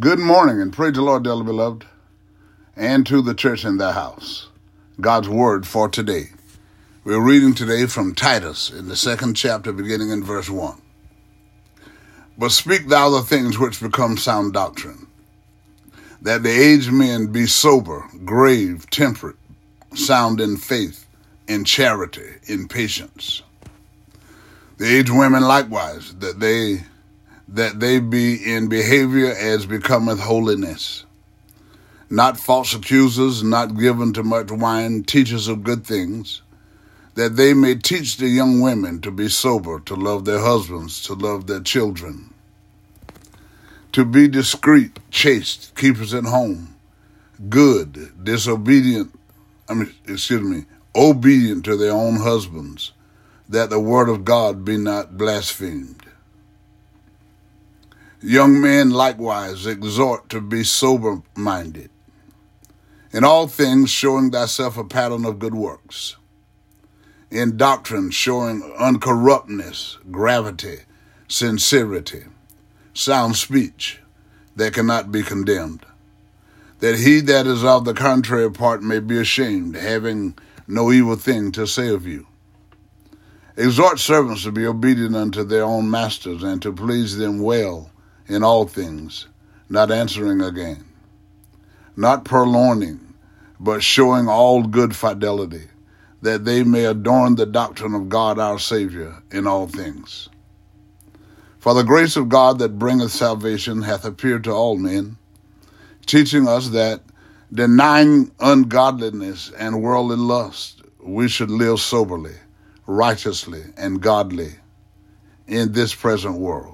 Good morning and praise the Lord, dearly beloved, and to the church in the house. God's word for today. We're reading today from Titus in the second chapter, beginning in verse 1. But speak thou the things which become sound doctrine, that the aged men be sober, grave, temperate, sound in faith, in charity, in patience. The aged women likewise, that they that they be in behavior as becometh holiness. Not false accusers, not given to much wine, teachers of good things, that they may teach the young women to be sober, to love their husbands, to love their children, to be discreet, chaste, keepers at home, good, disobedient, I mean, excuse me, obedient to their own husbands, that the word of God be not blasphemed. Young men likewise exhort to be sober minded. In all things, showing thyself a pattern of good works. In doctrine, showing uncorruptness, gravity, sincerity, sound speech that cannot be condemned. That he that is of the contrary part may be ashamed, having no evil thing to say of you. Exhort servants to be obedient unto their own masters and to please them well in all things, not answering again, not purloining, but showing all good fidelity, that they may adorn the doctrine of God our Savior in all things. For the grace of God that bringeth salvation hath appeared to all men, teaching us that, denying ungodliness and worldly lust, we should live soberly, righteously, and godly in this present world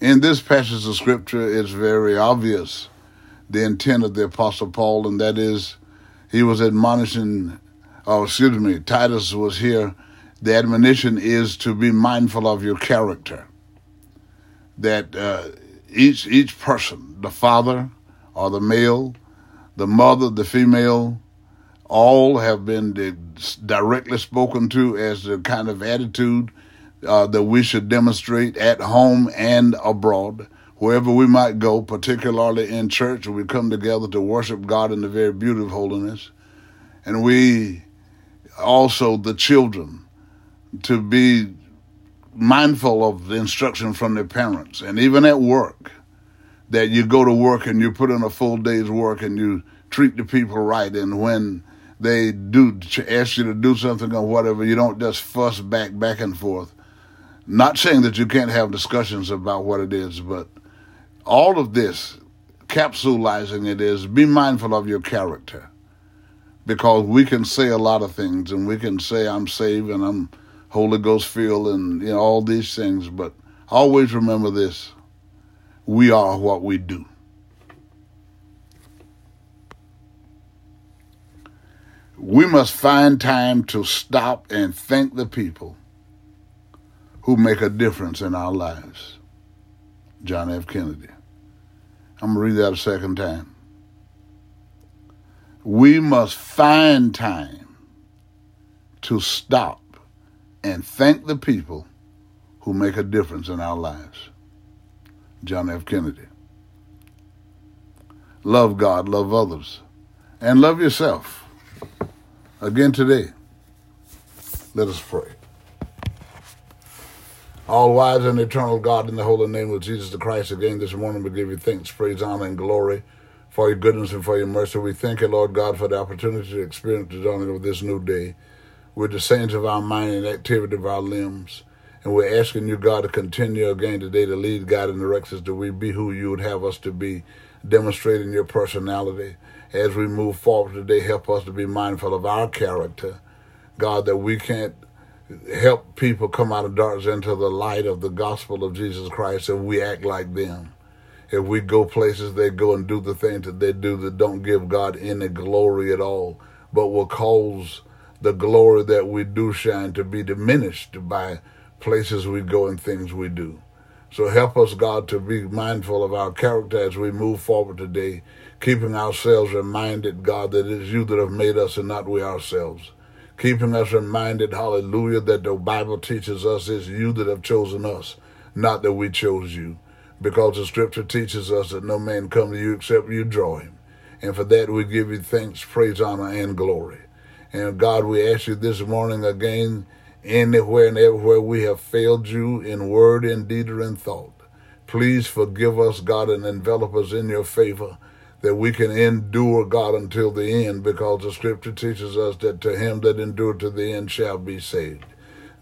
In this passage of scripture, it's very obvious the intent of the Apostle Paul, and that is he was admonishing, oh, excuse me, Titus was here. The admonition is to be mindful of your character. That uh, each each person, the father or the male, the mother, the female, all have been directly spoken to as the kind of attitude uh, that we should demonstrate at home and abroad, wherever we might go, particularly in church, we come together to worship God in the very beauty of holiness. And we also, the children, to be mindful of the instruction from their parents. And even at work, that you go to work and you put in a full day's work and you treat the people right. And when they do ask you to do something or whatever, you don't just fuss back, back and forth not saying that you can't have discussions about what it is, but all of this, capsulizing it is be mindful of your character. Because we can say a lot of things and we can say I'm saved and I'm Holy Ghost filled and you know all these things, but always remember this. We are what we do. We must find time to stop and thank the people who make a difference in our lives. John F. Kennedy. I'm going to read that a second time. We must find time to stop and thank the people who make a difference in our lives. John F. Kennedy. Love God, love others, and love yourself. Again today, let us pray. All wise and eternal God, in the holy name of Jesus the Christ, again this morning we give you thanks, praise, honor, and glory for your goodness and for your mercy. We thank you, Lord God, for the opportunity to experience the dawning of this new day with the saints of our mind and activity of our limbs. And we're asking you, God, to continue again today to lead, guide, and direct us that we be who you would have us to be, demonstrating your personality. As we move forward today, help us to be mindful of our character. God, that we can't help people come out of darkness into the light of the gospel of Jesus Christ if we act like them. If we go places they go and do the things that they do that don't give God any glory at all, but will cause the glory that we do shine to be diminished by places we go and things we do. So help us, God, to be mindful of our character as we move forward today, keeping ourselves reminded, God, that it is you that have made us and not we ourselves. Keeping us reminded, hallelujah, that the Bible teaches us it's you that have chosen us, not that we chose you. Because the scripture teaches us that no man come to you except you draw him. And for that we give you thanks, praise, honor, and glory. And God, we ask you this morning again anywhere and everywhere we have failed you in word, in deed, or in thought. Please forgive us, God, and envelop us in your favor that we can endure, God, until the end, because the scripture teaches us that to him that endured to the end shall be saved.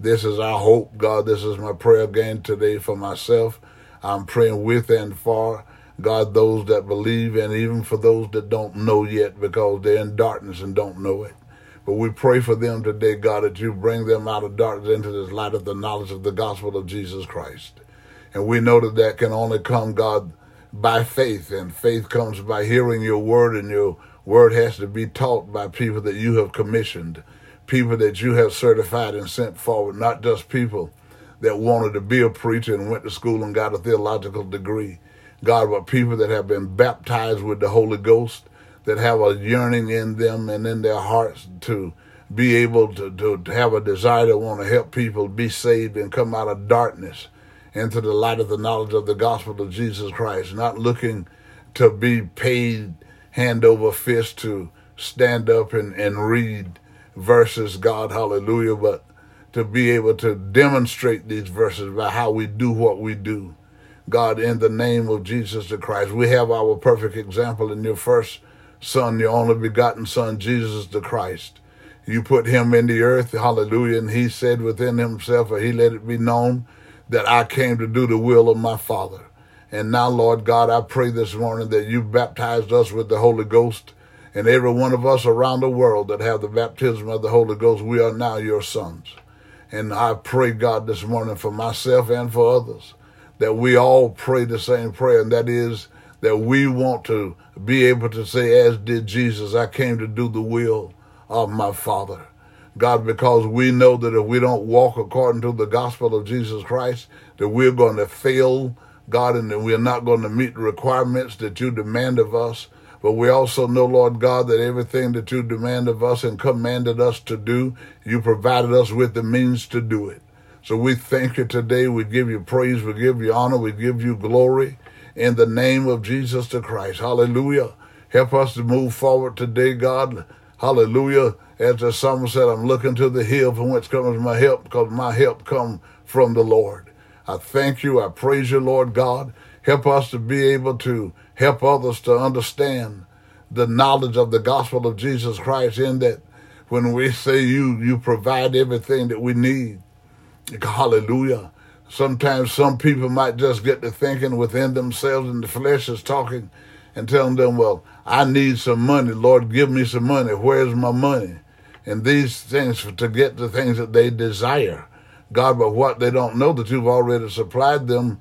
This is our hope, God. This is my prayer again today for myself. I'm praying with and for, God, those that believe, and even for those that don't know yet because they're in darkness and don't know it. But we pray for them today, God, that you bring them out of darkness into this light of the knowledge of the gospel of Jesus Christ. And we know that that can only come, God, by faith. And faith comes by hearing your word, and your word has to be taught by people that you have commissioned, people that you have certified and sent forward, not just people that wanted to be a preacher and went to school and got a theological degree. God, but people that have been baptized with the Holy Ghost that have a yearning in them and in their hearts to be able to, to, to have a desire to want to help people be saved and come out of darkness into the light of the knowledge of the gospel of Jesus Christ, not looking to be paid hand over fist to stand up and, and read verses, God, hallelujah, but to be able to demonstrate these verses by how we do what we do. God, in the name of Jesus the Christ, we have our perfect example in your first Son, your only begotten Son, Jesus the Christ. You put him in the earth, hallelujah, and he said within himself, or he let it be known that I came to do the will of my Father. And now, Lord God, I pray this morning that you baptized us with the Holy Ghost, and every one of us around the world that have the baptism of the Holy Ghost, we are now your sons. And I pray, God, this morning for myself and for others, that we all pray the same prayer, and that is that we want to be able to say, as did Jesus, I came to do the will of my Father. God, because we know that if we don't walk according to the gospel of Jesus Christ, that we're going to fail, God, and that we're not going to meet the requirements that you demand of us. But we also know, Lord God, that everything that you demand of us and commanded us to do, you provided us with the means to do it. So we thank you today. We give you praise. We give you honor. We give you glory in the name of Jesus the Christ. Hallelujah. Help us to move forward today, God. Hallelujah. As the psalmist said, I'm looking to the hill from which comes my help, because my help come from the Lord. I thank you. I praise you, Lord God. Help us to be able to help others to understand the knowledge of the gospel of Jesus Christ in that when we say you, you provide everything that we need. Hallelujah. Sometimes some people might just get to thinking within themselves and the flesh is talking and telling them, well, I need some money. Lord, give me some money. Where's my money? And these things to get the things that they desire. God, but what they don't know that you've already supplied them,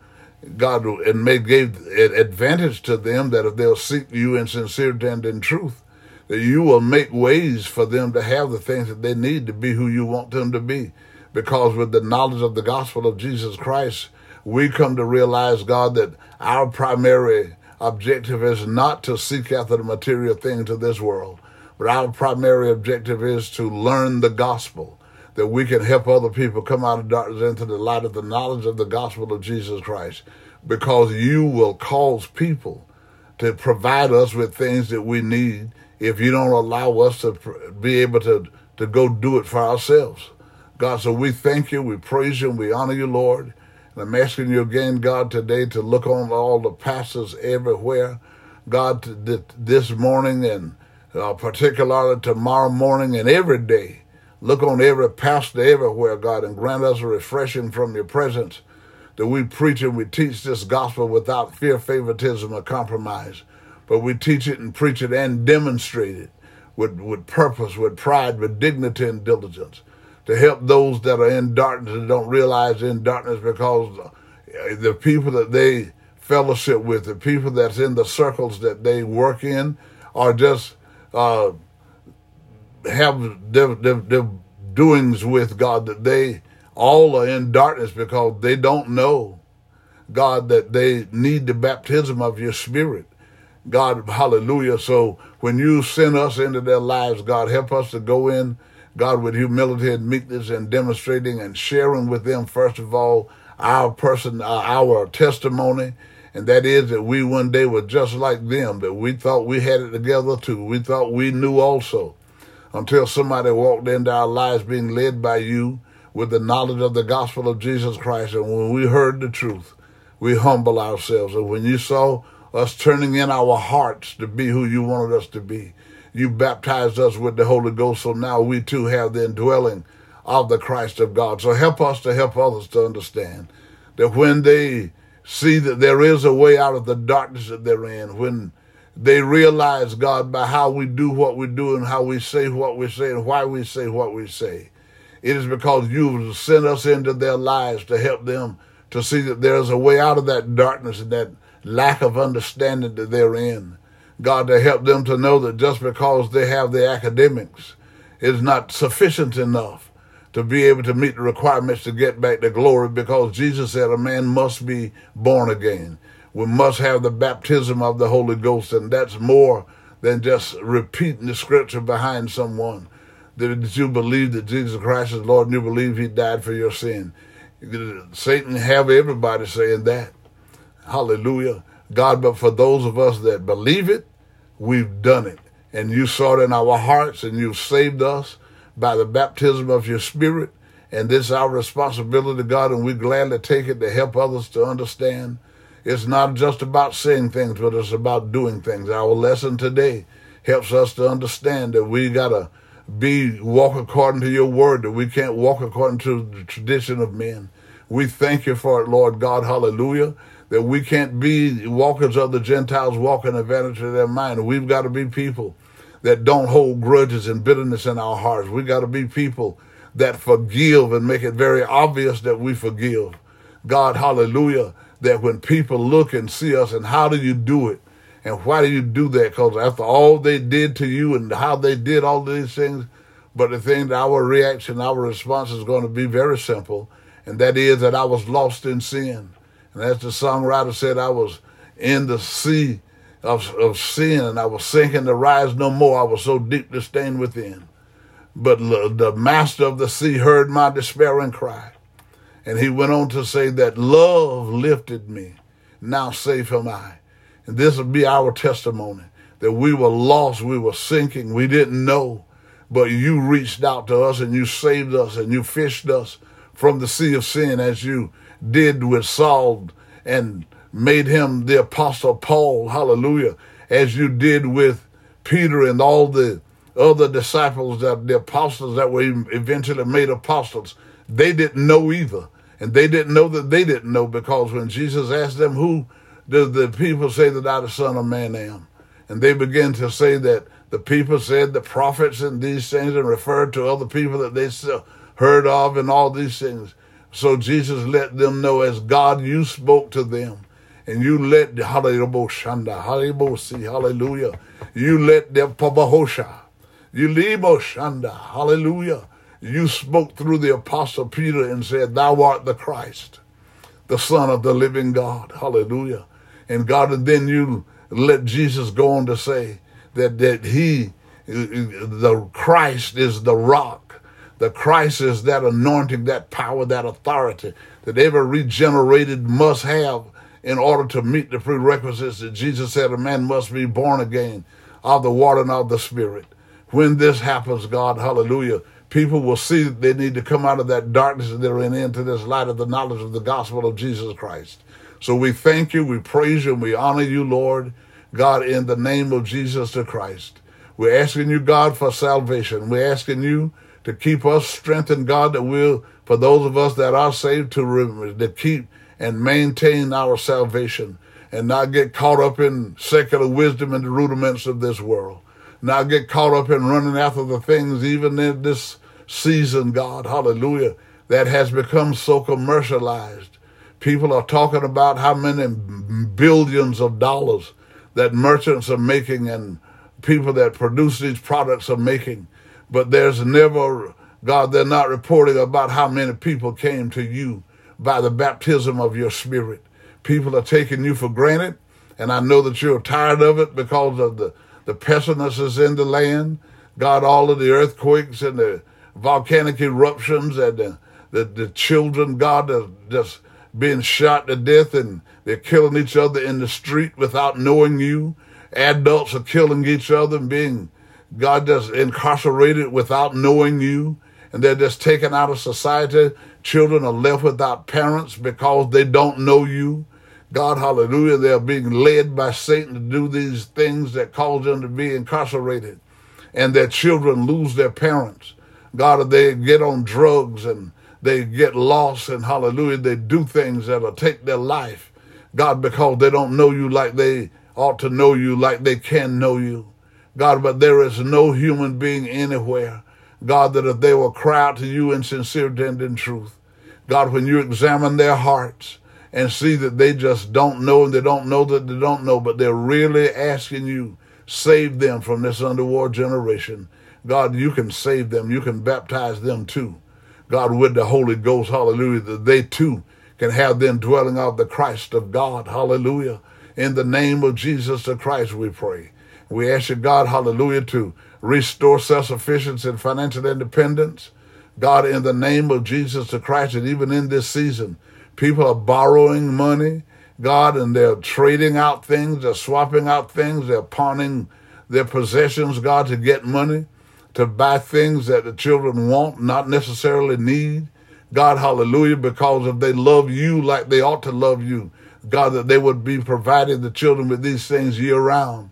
God, and may give advantage to them that if they'll seek you in sincerity and in truth, that you will make ways for them to have the things that they need to be who you want them to be because with the knowledge of the gospel of Jesus Christ, we come to realize, God, that our primary objective is not to seek after the material things of this world, but our primary objective is to learn the gospel, that we can help other people come out of darkness into the light of the knowledge of the gospel of Jesus Christ, because you will cause people to provide us with things that we need if you don't allow us to be able to, to go do it for ourselves. God, so we thank you, we praise you, and we honor you, Lord. And I'm asking you again, God, today to look on all the pastors everywhere. God, this morning and uh, particularly tomorrow morning and every day, look on every pastor everywhere, God, and grant us a refreshing from your presence that we preach and we teach this gospel without fear, favoritism, or compromise. But we teach it and preach it and demonstrate it with, with purpose, with pride, with dignity and diligence to help those that are in darkness and don't realize in darkness because the people that they fellowship with, the people that's in the circles that they work in, are just uh, have their, their, their doings with God, that they all are in darkness because they don't know, God, that they need the baptism of your spirit. God, hallelujah. So when you send us into their lives, God, help us to go in, God, with humility and meekness and demonstrating and sharing with them, first of all, our person, uh, our testimony. And that is that we one day were just like them, that we thought we had it together too. We thought we knew also until somebody walked into our lives being led by you with the knowledge of the gospel of Jesus Christ. And when we heard the truth, we humble ourselves. And when you saw us turning in our hearts to be who you wanted us to be, you baptized us with the Holy Ghost. So now we too have the indwelling of the Christ of God. So help us to help others to understand that when they see that there is a way out of the darkness that they're in, when they realize, God, by how we do what we do and how we say what we say and why we say what we say. It is because you've sent us into their lives to help them to see that there's a way out of that darkness and that lack of understanding that they're in. God, to help them to know that just because they have the academics is not sufficient enough to be able to meet the requirements to get back to glory because Jesus said a man must be born again we must have the baptism of the Holy Ghost, and that's more than just repeating the scripture behind someone. That you believe that Jesus Christ is Lord and you believe He died for your sin. Satan have everybody saying that. Hallelujah. God, but for those of us that believe it, we've done it. And you saw it in our hearts and you've saved us by the baptism of your spirit. And this is our responsibility, God, and we gladly take it to help others to understand it's not just about saying things, but it's about doing things. Our lesson today helps us to understand that we gotta be walk according to your word, that we can't walk according to the tradition of men. We thank you for it, Lord God, hallelujah. That we can't be walkers of the Gentiles walking advantage of their mind. We've got to be people that don't hold grudges and bitterness in our hearts. We've got to be people that forgive and make it very obvious that we forgive. God, hallelujah that when people look and see us and how do you do it and why do you do that? Because after all they did to you and how they did all these things, but the thing that our reaction, our response is going to be very simple, and that is that I was lost in sin. And as the songwriter said, I was in the sea of, of sin and I was sinking to rise no more. I was so deeply stained within. But the master of the sea heard my despairing cry. And he went on to say that love lifted me. Now safe am I. And this will be our testimony that we were lost, we were sinking, we didn't know, but you reached out to us and you saved us and you fished us from the sea of sin as you did with Saul and made him the apostle Paul, hallelujah, as you did with Peter and all the other disciples that the apostles that were eventually made apostles. They didn't know either. And they didn't know that they didn't know because when Jesus asked them, Who do the people say that I, the Son of Man, am? And they began to say that the people said the prophets and these things and referred to other people that they heard of and all these things. So Jesus let them know as God, you spoke to them. And you let hallelujah, hallelujah. You let them pabahosha. You limo oh, shanda, hallelujah you spoke through the apostle Peter and said, Thou art the Christ, the Son of the living God. Hallelujah. And God, and then you let Jesus go on to say that, that he, the Christ is the rock. The crisis, that anointing, that power, that authority that every regenerated must have in order to meet the prerequisites that Jesus said a man must be born again of the water and of the Spirit. When this happens, God, hallelujah, people will see that they need to come out of that darkness that they're in into this light of the knowledge of the gospel of Jesus Christ. So we thank you, we praise you, and we honor you, Lord, God, in the name of Jesus the Christ. We're asking you, God, for salvation. We're asking you to keep us strengthened, God, that will, for those of us that are saved, to, to keep and maintain our salvation and not get caught up in secular wisdom and the rudiments of this world. Not get caught up in running after the things even in this season, God, hallelujah, that has become so commercialized. People are talking about how many billions of dollars that merchants are making and people that produce these products are making. But there's never, God, they're not reporting about how many people came to you by the baptism of your spirit. People are taking you for granted. And I know that you're tired of it because of the, the pestilences in the land. God, all of the earthquakes and the volcanic eruptions and the, the, the children, God, are just being shot to death and they're killing each other in the street without knowing you. Adults are killing each other and being, God, just incarcerated without knowing you. And they're just taken out of society. Children are left without parents because they don't know you. God, hallelujah, they're being led by Satan to do these things that cause them to be incarcerated. And their children lose their parents. God, they get on drugs and they get lost and hallelujah, they do things that'll take their life. God, because they don't know you like they ought to know you, like they can know you. God, but there is no human being anywhere. God, that if they will cry out to you in sincerity and in truth, God, when you examine their hearts and see that they just don't know and they don't know that they don't know, but they're really asking you, save them from this underworld generation. God, you can save them. You can baptize them too. God, with the Holy Ghost, hallelujah, that they too can have them dwelling of the Christ of God, hallelujah. In the name of Jesus the Christ, we pray. We ask you, God, hallelujah, to restore self-sufficiency and financial independence. God, in the name of Jesus the Christ, and even in this season, people are borrowing money, God, and they're trading out things, they're swapping out things, they're pawning their possessions, God, to get money to buy things that the children want, not necessarily need. God, hallelujah, because if they love you like they ought to love you, God, that they would be providing the children with these things year round.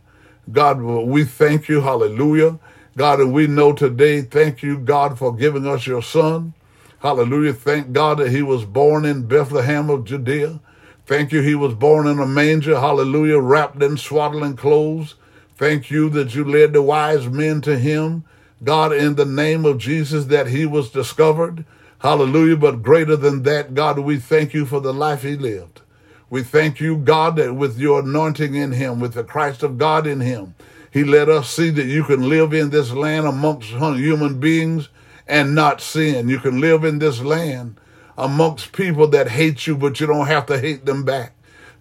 God, we thank you, hallelujah. God, and we know today, thank you, God, for giving us your son. Hallelujah. Thank God that he was born in Bethlehem of Judea. Thank you, he was born in a manger, hallelujah, wrapped in swaddling clothes. Thank you that you led the wise men to him. God, in the name of Jesus, that he was discovered. Hallelujah. But greater than that, God, we thank you for the life he lived. We thank you, God, that with your anointing in him, with the Christ of God in him, he let us see that you can live in this land amongst human beings and not sin. You can live in this land amongst people that hate you, but you don't have to hate them back.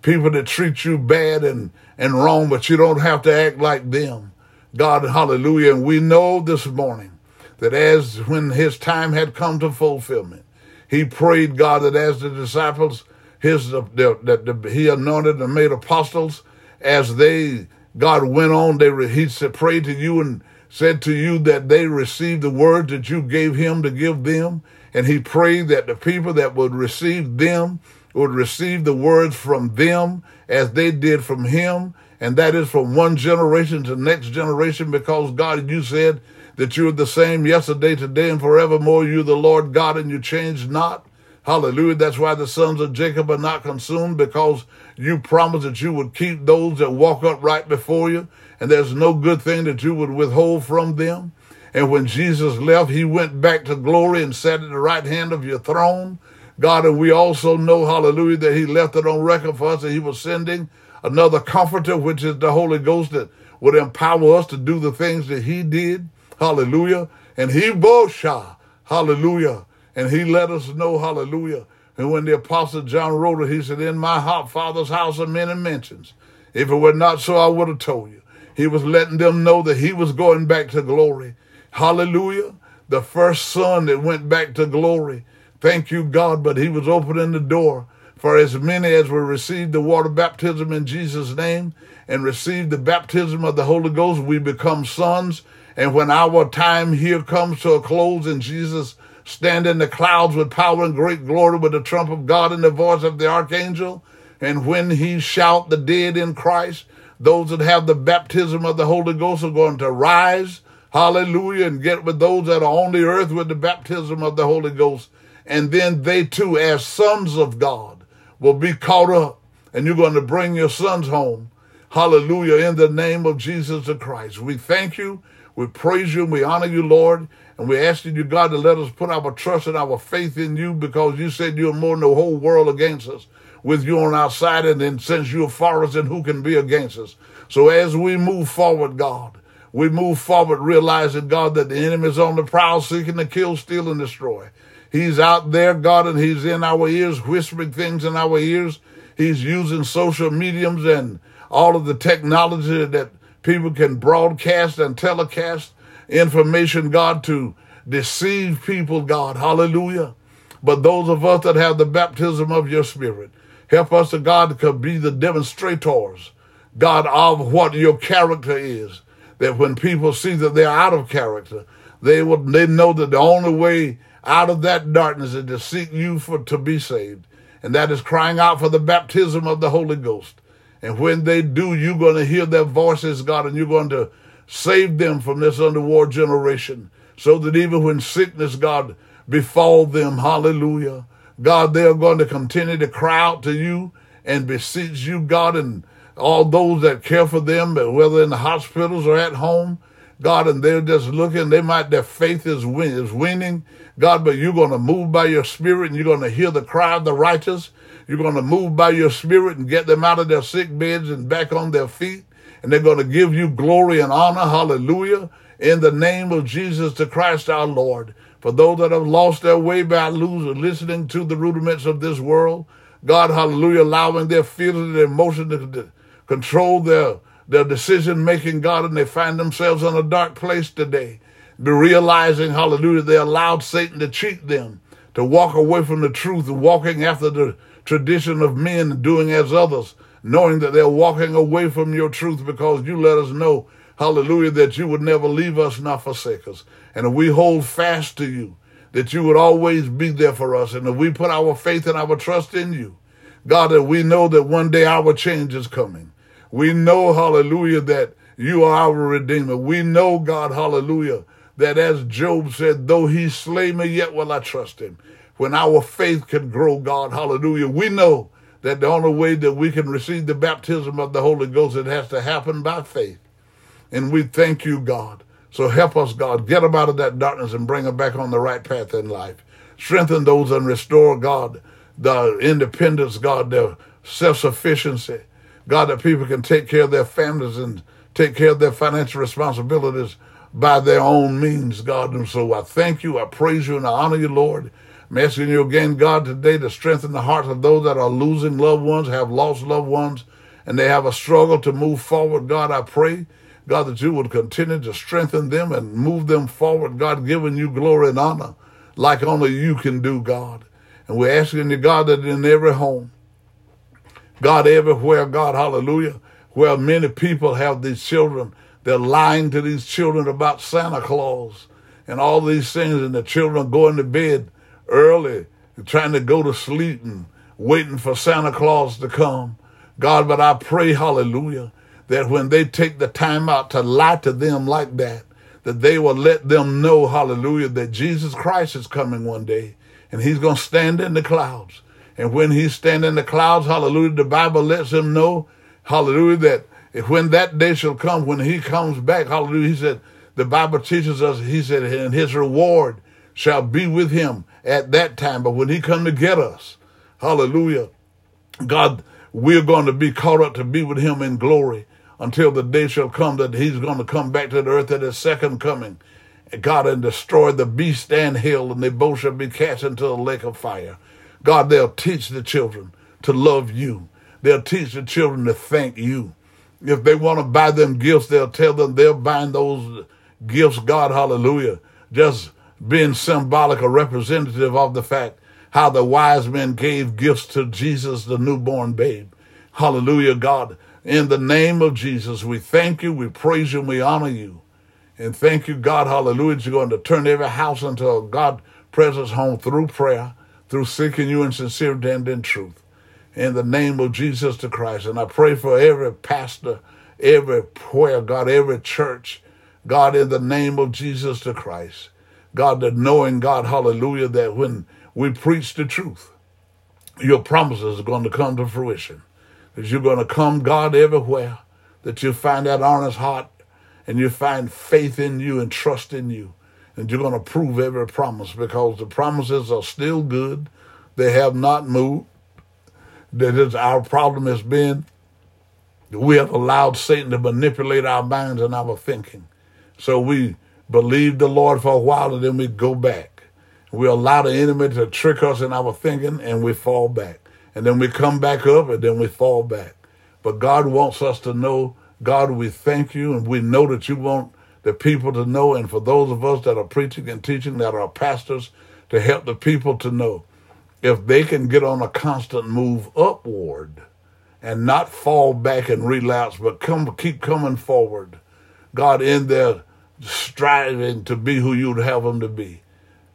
People that treat you bad and, and wrong, but you don't have to act like them. God, hallelujah. And we know this morning that as when his time had come to fulfillment, he prayed, God, that as the disciples, his that he anointed and made apostles, as they, God went on, they he said, prayed to you and said to you that they received the word that you gave him to give them. And he prayed that the people that would receive them would receive the words from them as they did from him and that is from one generation to next generation because God, you said that you're the same yesterday, today, and forevermore. You're the Lord God and you change not. Hallelujah. That's why the sons of Jacob are not consumed because you promised that you would keep those that walk upright before you. And there's no good thing that you would withhold from them. And when Jesus left, he went back to glory and sat at the right hand of your throne. God, and we also know, hallelujah, that he left it on record for us that he was sending another comforter, which is the Holy Ghost that would empower us to do the things that he did. Hallelujah. And he bosha. Hallelujah. And he let us know, hallelujah. And when the apostle John wrote it, he said, In my heart, father's house are many mansions. If it were not so, I would have told you. He was letting them know that he was going back to glory. Hallelujah. The first son that went back to glory. Thank you, God, but he was opening the door for as many as will receive the water baptism in Jesus' name and receive the baptism of the Holy Ghost, we become sons. And when our time here comes to a close in Jesus stand in the clouds with power and great glory with the trump of God and the voice of the archangel, and when he shout the dead in Christ, those that have the baptism of the Holy Ghost are going to rise, hallelujah, and get with those that are on the earth with the baptism of the Holy Ghost. And then they too, as sons of God, will be caught up and you're going to bring your sons home. Hallelujah. In the name of Jesus the Christ. We thank you. We praise you and we honor you, Lord. And we're asking you, God, to let us put our trust and our faith in you because you said you're more than the whole world against us. With you on our side, and then since you're for us, then who can be against us? So as we move forward, God, we move forward realizing, God, that the enemy is on the prowl seeking to kill, steal, and destroy. He's out there, God, and he's in our ears, whispering things in our ears. He's using social mediums and all of the technology that people can broadcast and telecast information, God, to deceive people, God. Hallelujah. But those of us that have the baptism of your spirit, help us to God to be the demonstrators, God, of what your character is. That when people see that they're out of character, they will they know that the only way out of that darkness is to seek you for to be saved. And that is crying out for the baptism of the Holy Ghost. And when they do, you're going to hear their voices, God, and you're going to save them from this underworld generation. So that even when sickness, God, befall them, hallelujah, God, they are going to continue to cry out to you and beseech you, God, and all those that care for them, whether in the hospitals or at home, God, and they're just looking, they might, their faith is, win, is winning, God, but you're going to move by your spirit and you're going to hear the cry of the righteous you're going to move by your spirit and get them out of their sick beds and back on their feet. And they're going to give you glory and honor. Hallelujah. In the name of Jesus the Christ our Lord. For those that have lost their way by losing, listening to the rudiments of this world, God, hallelujah, allowing their feelings and emotions to control their, their decision making, God, and they find themselves in a dark place today. Be realizing, hallelujah, they allowed Satan to cheat them, to walk away from the truth walking after the tradition of men doing as others, knowing that they're walking away from your truth because you let us know, hallelujah, that you would never leave us nor forsake us. And if we hold fast to you, that you would always be there for us. And if we put our faith and our trust in you, God, that we know that one day our change is coming. We know, hallelujah, that you are our Redeemer. We know, God, hallelujah, that as Job said, though he slay me, yet will I trust him when our faith can grow, God, hallelujah, we know that the only way that we can receive the baptism of the Holy Ghost, it has to happen by faith. And we thank you, God. So help us, God, get them out of that darkness and bring them back on the right path in life. Strengthen those and restore, God, the independence, God, their self-sufficiency. God, that people can take care of their families and take care of their financial responsibilities by their own means, God. And so I thank you, I praise you, and I honor you, Lord. I'm asking you again, God, today to strengthen the hearts of those that are losing loved ones, have lost loved ones, and they have a struggle to move forward. God, I pray, God, that you would continue to strengthen them and move them forward. God, giving you glory and honor like only you can do, God. And we're asking you, God, that in every home, God, everywhere, God, hallelujah, where many people have these children, they're lying to these children about Santa Claus and all these things, and the children going to bed early, trying to go to sleep and waiting for Santa Claus to come. God, but I pray, hallelujah, that when they take the time out to lie to them like that, that they will let them know, hallelujah, that Jesus Christ is coming one day and he's going to stand in the clouds. And when he's standing in the clouds, hallelujah, the Bible lets him know, hallelujah, that when that day shall come, when he comes back, hallelujah, he said, the Bible teaches us, he said, and his reward shall be with him at that time. But when he come to get us, hallelujah, God, we're going to be caught up to be with him in glory until the day shall come that he's going to come back to the earth at his second coming. God, and destroy the beast and hell, and they both shall be cast into the lake of fire. God, they'll teach the children to love you. They'll teach the children to thank you. If they want to buy them gifts, they'll tell them they'll buy those gifts, God, hallelujah. Just being symbolic or representative of the fact how the wise men gave gifts to Jesus, the newborn babe. Hallelujah, God. In the name of Jesus, we thank you, we praise you, and we honor you. And thank you, God, hallelujah, you're going to turn every house into a God presence home through prayer, through seeking you in sincerity and in truth. In the name of Jesus the Christ. And I pray for every pastor, every prayer, God, every church, God, in the name of Jesus the Christ. God, that knowing, God, hallelujah, that when we preach the truth, your promises are going to come to fruition. That you're going to come, God, everywhere, that you find that honest heart and you find faith in you and trust in you. And you're going to prove every promise because the promises are still good. They have not moved. That is, our problem has been we have allowed Satan to manipulate our minds and our thinking. So we believe the Lord for a while and then we go back. We allow the enemy to trick us in our thinking and we fall back. And then we come back up and then we fall back. But God wants us to know, God, we thank you and we know that you want the people to know. And for those of us that are preaching and teaching, that are pastors, to help the people to know if they can get on a constant move upward and not fall back and relapse, but come keep coming forward. God, in their striving to be who you'd have them to be.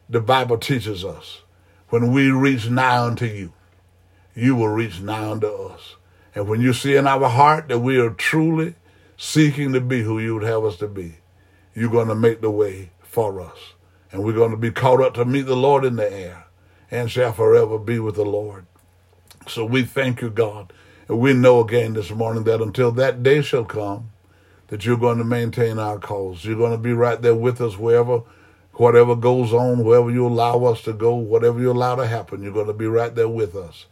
The Bible teaches us when we reach nigh unto you, you will reach nigh unto us. And when you see in our heart that we are truly seeking to be who you would have us to be, you're going to make the way for us. And we're going to be caught up to meet the Lord in the air and shall forever be with the Lord. So we thank you, God. And we know again this morning that until that day shall come, that you're going to maintain our cause. You're going to be right there with us wherever, whatever goes on, wherever you allow us to go, whatever you allow to happen, you're going to be right there with us.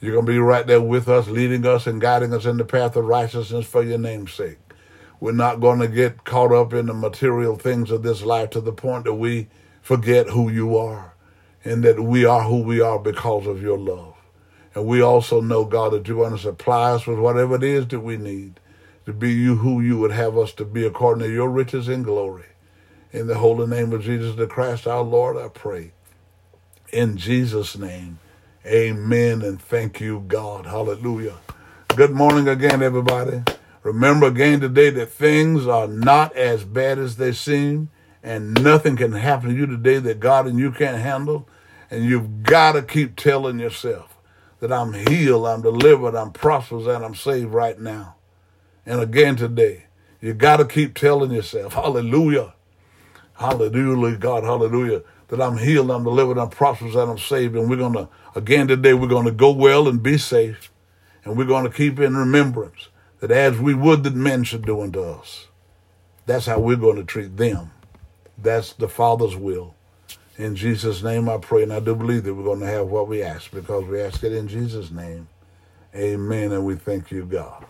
You're going to be right there with us, leading us and guiding us in the path of righteousness for your name's sake. We're not going to get caught up in the material things of this life to the point that we forget who you are and that we are who we are because of your love. And we also know, God, that you're going to supply us with whatever it is that we need to be you who you would have us to be according to your riches and glory. In the holy name of Jesus the Christ, our Lord, I pray. In Jesus' name, amen and thank you, God. Hallelujah. Good morning again, everybody. Remember again today that things are not as bad as they seem, and nothing can happen to you today that God and you can't handle. And you've got to keep telling yourself that I'm healed, I'm delivered, I'm prosperous, and I'm saved right now and again today. You got to keep telling yourself, hallelujah, hallelujah, God, hallelujah, that I'm healed, I'm delivered, I'm prosperous, and I'm saved. And we're going to, again today, we're going to go well and be safe. And we're going to keep in remembrance that as we would that men should do unto us, that's how we're going to treat them. That's the Father's will. In Jesus' name I pray, and I do believe that we're going to have what we ask because we ask it in Jesus' name. Amen, and we thank you, God.